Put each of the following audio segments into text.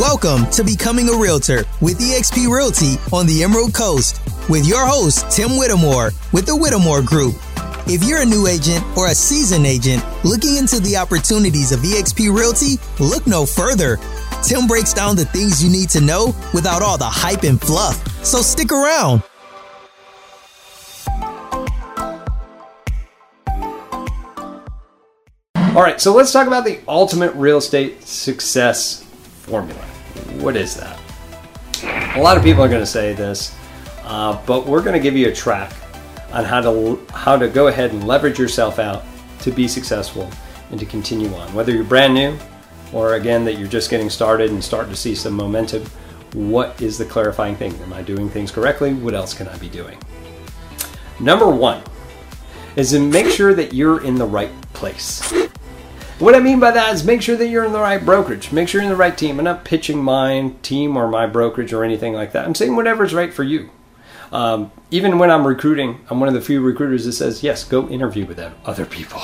Welcome to Becoming a Realtor with eXp Realty on the Emerald Coast with your host, Tim Whittemore with the Whittemore Group. If you're a new agent or a seasoned agent looking into the opportunities of eXp Realty, look no further. Tim breaks down the things you need to know without all the hype and fluff. So stick around. All right, so let's talk about the ultimate real estate success formula. What is that? A lot of people are going to say this, uh, but we're going to give you a track on how to how to go ahead and leverage yourself out to be successful and to continue on. Whether you're brand new or again that you're just getting started and starting to see some momentum, what is the clarifying thing? Am I doing things correctly? What else can I be doing? Number one is to make sure that you're in the right place. What I mean by that is make sure that you're in the right brokerage. Make sure you're in the right team. I'm not pitching my team or my brokerage or anything like that. I'm saying whatever's right for you. Um, even when I'm recruiting, I'm one of the few recruiters that says, yes, go interview with other people.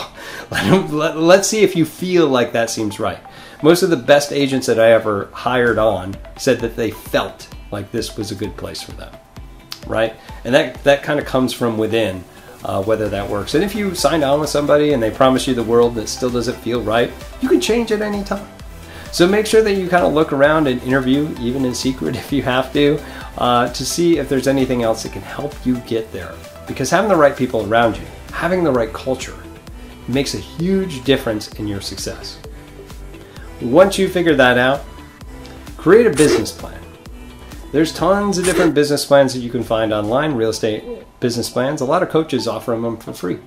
Let's see if you feel like that seems right. Most of the best agents that I ever hired on said that they felt like this was a good place for them, right? And that, that kind of comes from within uh, whether that works. And if you sign on with somebody and they promise you the world that still doesn't feel right, you can change at any time. So make sure that you kind of look around and interview, even in secret if you have to, uh, to see if there's anything else that can help you get there. Because having the right people around you, having the right culture, makes a huge difference in your success. Once you figure that out, create a business plan. There's tons of different business plans that you can find online, real estate business plans. A lot of coaches offer them for free.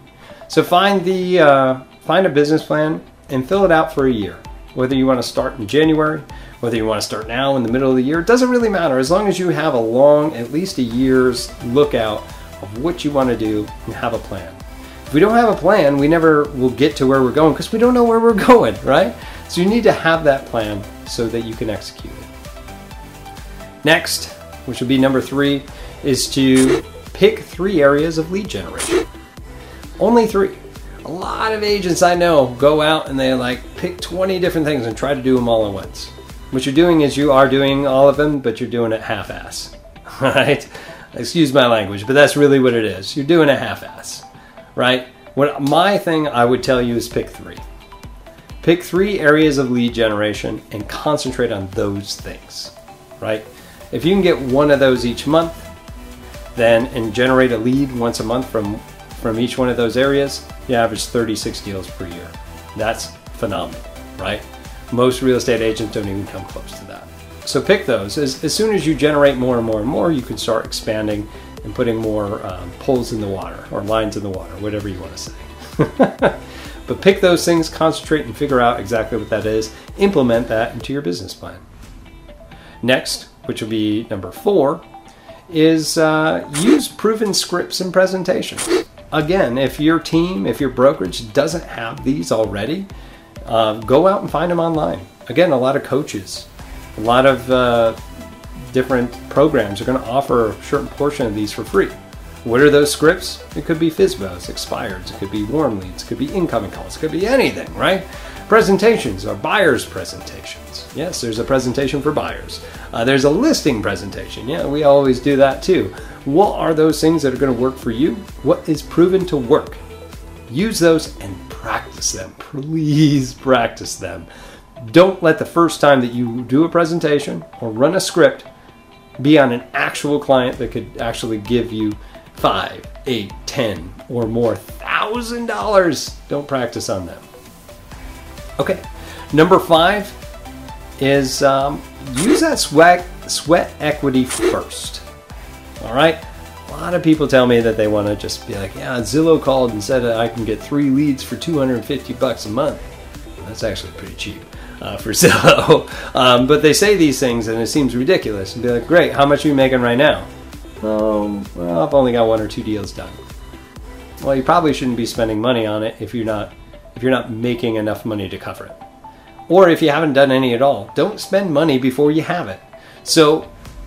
So find the uh, find a business plan and fill it out for a year. Whether you want to start in January, whether you want to start now in the middle of the year, it doesn't really matter as long as you have a long, at least a year's lookout of what you want to do and have a plan. If we don't have a plan, we never will get to where we're going because we don't know where we're going, right? So you need to have that plan so that you can execute it. Next, which would be number three, is to pick three areas of lead generation. Only three. A lot of agents I know go out and they like pick 20 different things and try to do them all at once. What you're doing is you are doing all of them, but you're doing it half ass. Right? Excuse my language, but that's really what it is. You're doing a half ass. Right? What my thing I would tell you is pick three. Pick three areas of lead generation and concentrate on those things. Right? If you can get one of those each month, then and generate a lead once a month from from each one of those areas, you average 36 deals per year. That's phenomenal, right? Most real estate agents don't even come close to that. So pick those. As, as soon as you generate more and more and more, you can start expanding and putting more um, poles in the water or lines in the water, whatever you want to say. but pick those things, concentrate, and figure out exactly what that is. Implement that into your business plan. Next, which will be number four, is uh, use proven scripts and presentations. Again, if your team, if your brokerage doesn't have these already, uh, go out and find them online. Again, a lot of coaches, a lot of uh, different programs are going to offer a certain portion of these for free. What are those scripts? It could be FSBOs, expireds, it could be warm leads, it could be incoming calls, it could be anything, right? Presentations are buyers' presentations. Yes, there's a presentation for buyers. Uh, there's a listing presentation. Yeah, we always do that too. What are those things that are going to work for you? What is proven to work? Use those and practice them. Please practice them. Don't let the first time that you do a presentation or run a script be on an actual client that could actually give you five, eight, ten, or more thousand dollars. Don't practice on them. Okay, number five is um, use that sweat sweat equity first. All right. A lot of people tell me that they want to just be like, yeah, Zillow called and said I can get three leads for 250 bucks a month. That's actually pretty cheap uh, for Zillow. Um, but they say these things and it seems ridiculous. And be like, great, how much are you making right now? Um, well, I've only got one or two deals done. Well, you probably shouldn't be spending money on it if you're not if you're not making enough money to cover it. Or if you haven't done any at all, don't spend money before you have it. So,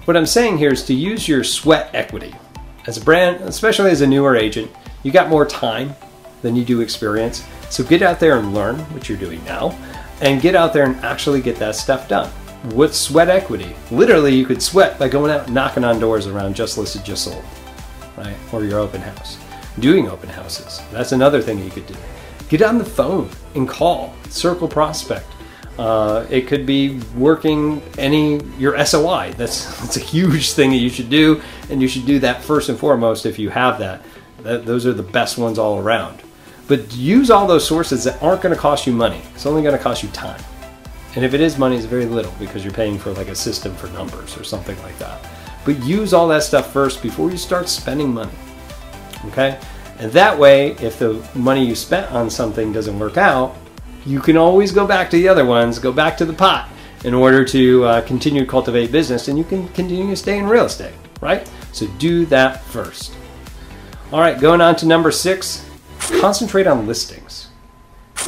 what I'm saying here is to use your sweat equity. As a brand, especially as a newer agent, you got more time than you do experience. So get out there and learn what you're doing now and get out there and actually get that stuff done. with sweat equity. Literally, you could sweat by going out knocking on doors around just listed, just sold, right? Or your open house. Doing open houses. That's another thing you could do. Get on the phone and call, circle prospect. Uh, it could be working any your SOI. That's that's a huge thing that you should do, and you should do that first and foremost if you have that. that those are the best ones all around. But use all those sources that aren't going to cost you money. It's only going to cost you time. And if it is money, it's very little because you're paying for like a system for numbers or something like that. But use all that stuff first before you start spending money. Okay? And that way, if the money you spent on something doesn't work out, you can always go back to the other ones, go back to the pot in order to uh, continue to cultivate business and you can continue to stay in real estate, right? So do that first. All right, going on to number six concentrate on listings.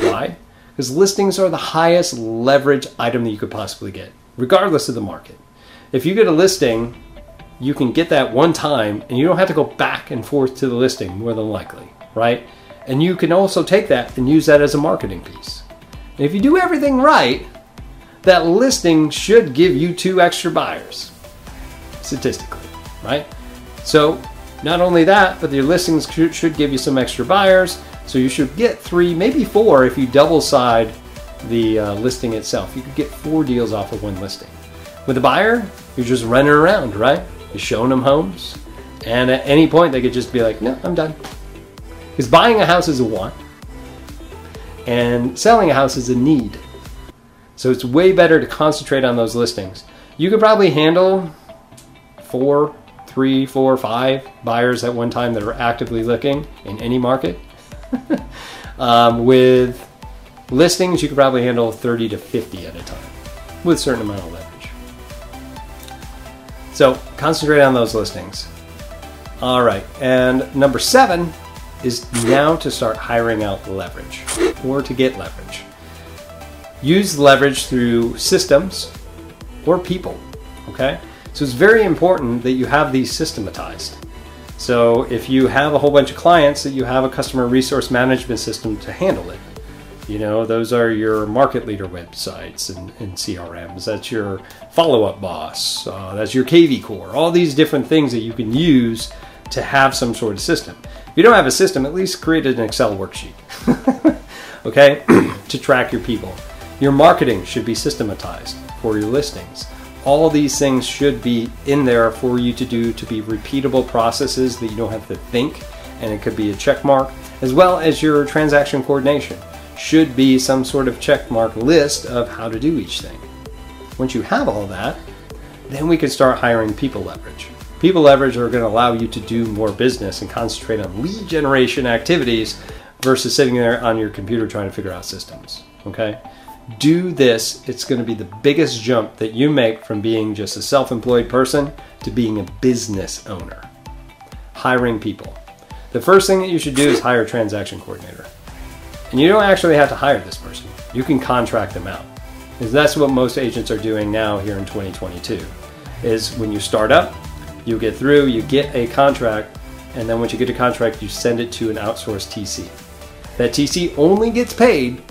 Why? Because listings are the highest leverage item that you could possibly get, regardless of the market. If you get a listing, you can get that one time and you don't have to go back and forth to the listing more than likely, right? And you can also take that and use that as a marketing piece. And if you do everything right, that listing should give you two extra buyers, statistically, right? So, not only that, but your listings should give you some extra buyers. So, you should get three, maybe four if you double side the uh, listing itself. You could get four deals off of one listing. With a buyer, you're just running around, right? Showing them homes. And at any point, they could just be like, no, I'm done. Because buying a house is a want, and selling a house is a need. So it's way better to concentrate on those listings. You could probably handle four, three, four, five buyers at one time that are actively looking in any market. um, with listings, you could probably handle 30 to 50 at a time with a certain amount of leverage. So concentrate on those listings. All right, and number seven is now to start hiring out leverage or to get leverage. Use leverage through systems or people, okay? So it's very important that you have these systematized. So if you have a whole bunch of clients, that you have a customer resource management system to handle it. You know, those are your market leader websites and, and CRMs. That's your follow up boss. Uh, that's your kvCORE. All these different things that you can use to have some sort of system. If you don't have a system, at least create an Excel worksheet, okay, to track your people. Your marketing should be systematized for your listings. All these things should be in there for you to do to be repeatable processes that you don't have to think, and it could be a check mark, as well as your transaction coordination should be some sort of check mark list of how to do each thing. Once you have all that, then we can start hiring people leverage. People leverage are going to allow you to do more business and concentrate on lead generation activities versus sitting there on your computer trying to figure out systems. Okay? Do this, it's going to be the biggest jump that you make from being just a self employed person to being a business owner. Hiring people. The first thing that you should do is hire a transaction coordinator. And you don't actually have to hire this person, you can contract them out. Because that's what most agents are doing now here in 2022. Is when you start up, you get through, you get a contract, and then once you get a contract, you send it to an outsourced TC. That TC only gets paid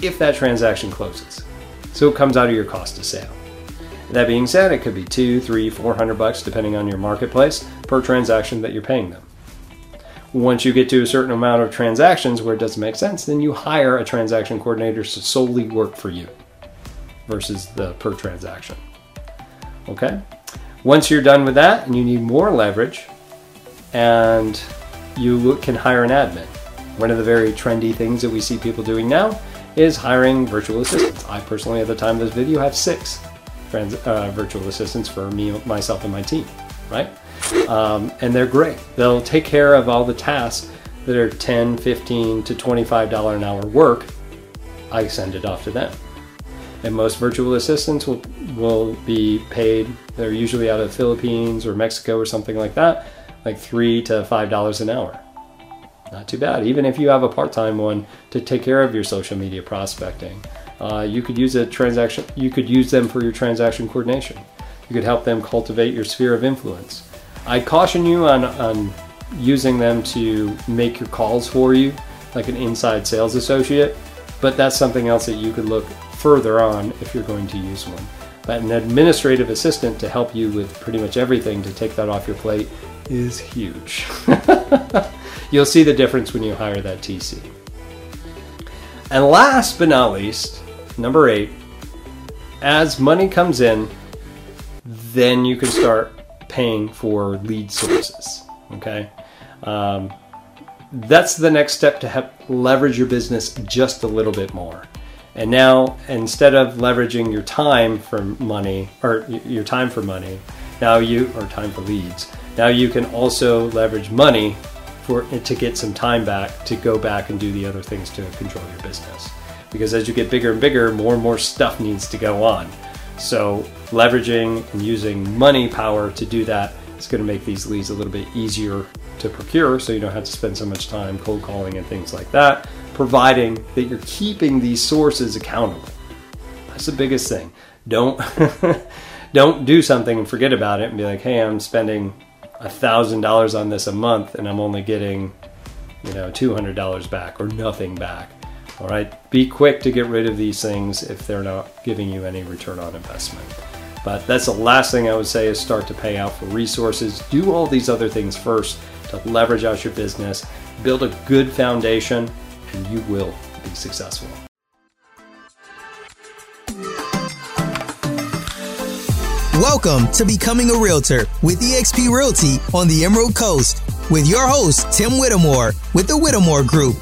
if that transaction closes. So it comes out of your cost of sale. That being said, it could be two, three, four hundred bucks, depending on your marketplace, per transaction that you're paying them. Once you get to a certain amount of transactions where it doesn't make sense, then you hire a transaction coordinator to solely work for you versus the per transaction. Okay? Once you're done with that and you need more leverage, and you can hire an admin. One of the very trendy things that we see people doing now is hiring virtual assistants. I personally, at the time of this video, have six trans, uh, virtual assistants for me, myself, and my team, right? Um, and they're great. They'll take care of all the tasks that are 10, 15 to $25 an hour work. I send it off to them and most virtual assistants will will be paid. They're usually out of the Philippines or Mexico or something like that, like three to five dollars an hour. Not too bad. Even if you have a part-time one to take care of your social media prospecting, uh, you could use a transaction. You could use them for your transaction coordination. You could help them cultivate your sphere of influence. I caution you on on using them to make your calls for you, like an inside sales associate. But that's something else that you could look further on if you're going to use one. But an administrative assistant to help you with pretty much everything to take that off your plate is huge. You'll see the difference when you hire that TC. And last but not least, number eight, as money comes in, then you can start paying for lead sources. Okay. Um, that's the next step to help leverage your business just a little bit more. And now, instead of leveraging your time for money or your time for money, now you or time for leads, now you can also leverage money for to get some time back to go back and do the other things to control your business. Because as you get bigger and bigger, more and more stuff needs to go on. So leveraging and using money power to do that is going to make these leads a little bit easier to procure so you don't have to spend so much time cold calling and things like that, providing that you're keeping these sources accountable. That's the biggest thing. Don't don't do something and forget about it and be like, hey, I'm spending a thousand dollars on this a month and I'm only getting, you know, two hundred dollars back or nothing back. All right, be quick to get rid of these things if they're not giving you any return on investment. But that's the last thing I would say is start to pay out for resources. Do all these other things first to leverage out your business, build a good foundation, and you will be successful. Welcome to Becoming a Realtor with eXp Realty on the Emerald Coast with your host, Tim Whittemore with the Whittemore Group.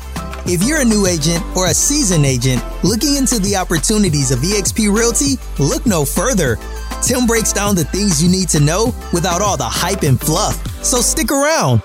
If you're a new agent or a seasoned agent looking into the opportunities of eXp Realty, look no further. Tim breaks down the things you need to know without all the hype and fluff. So stick around.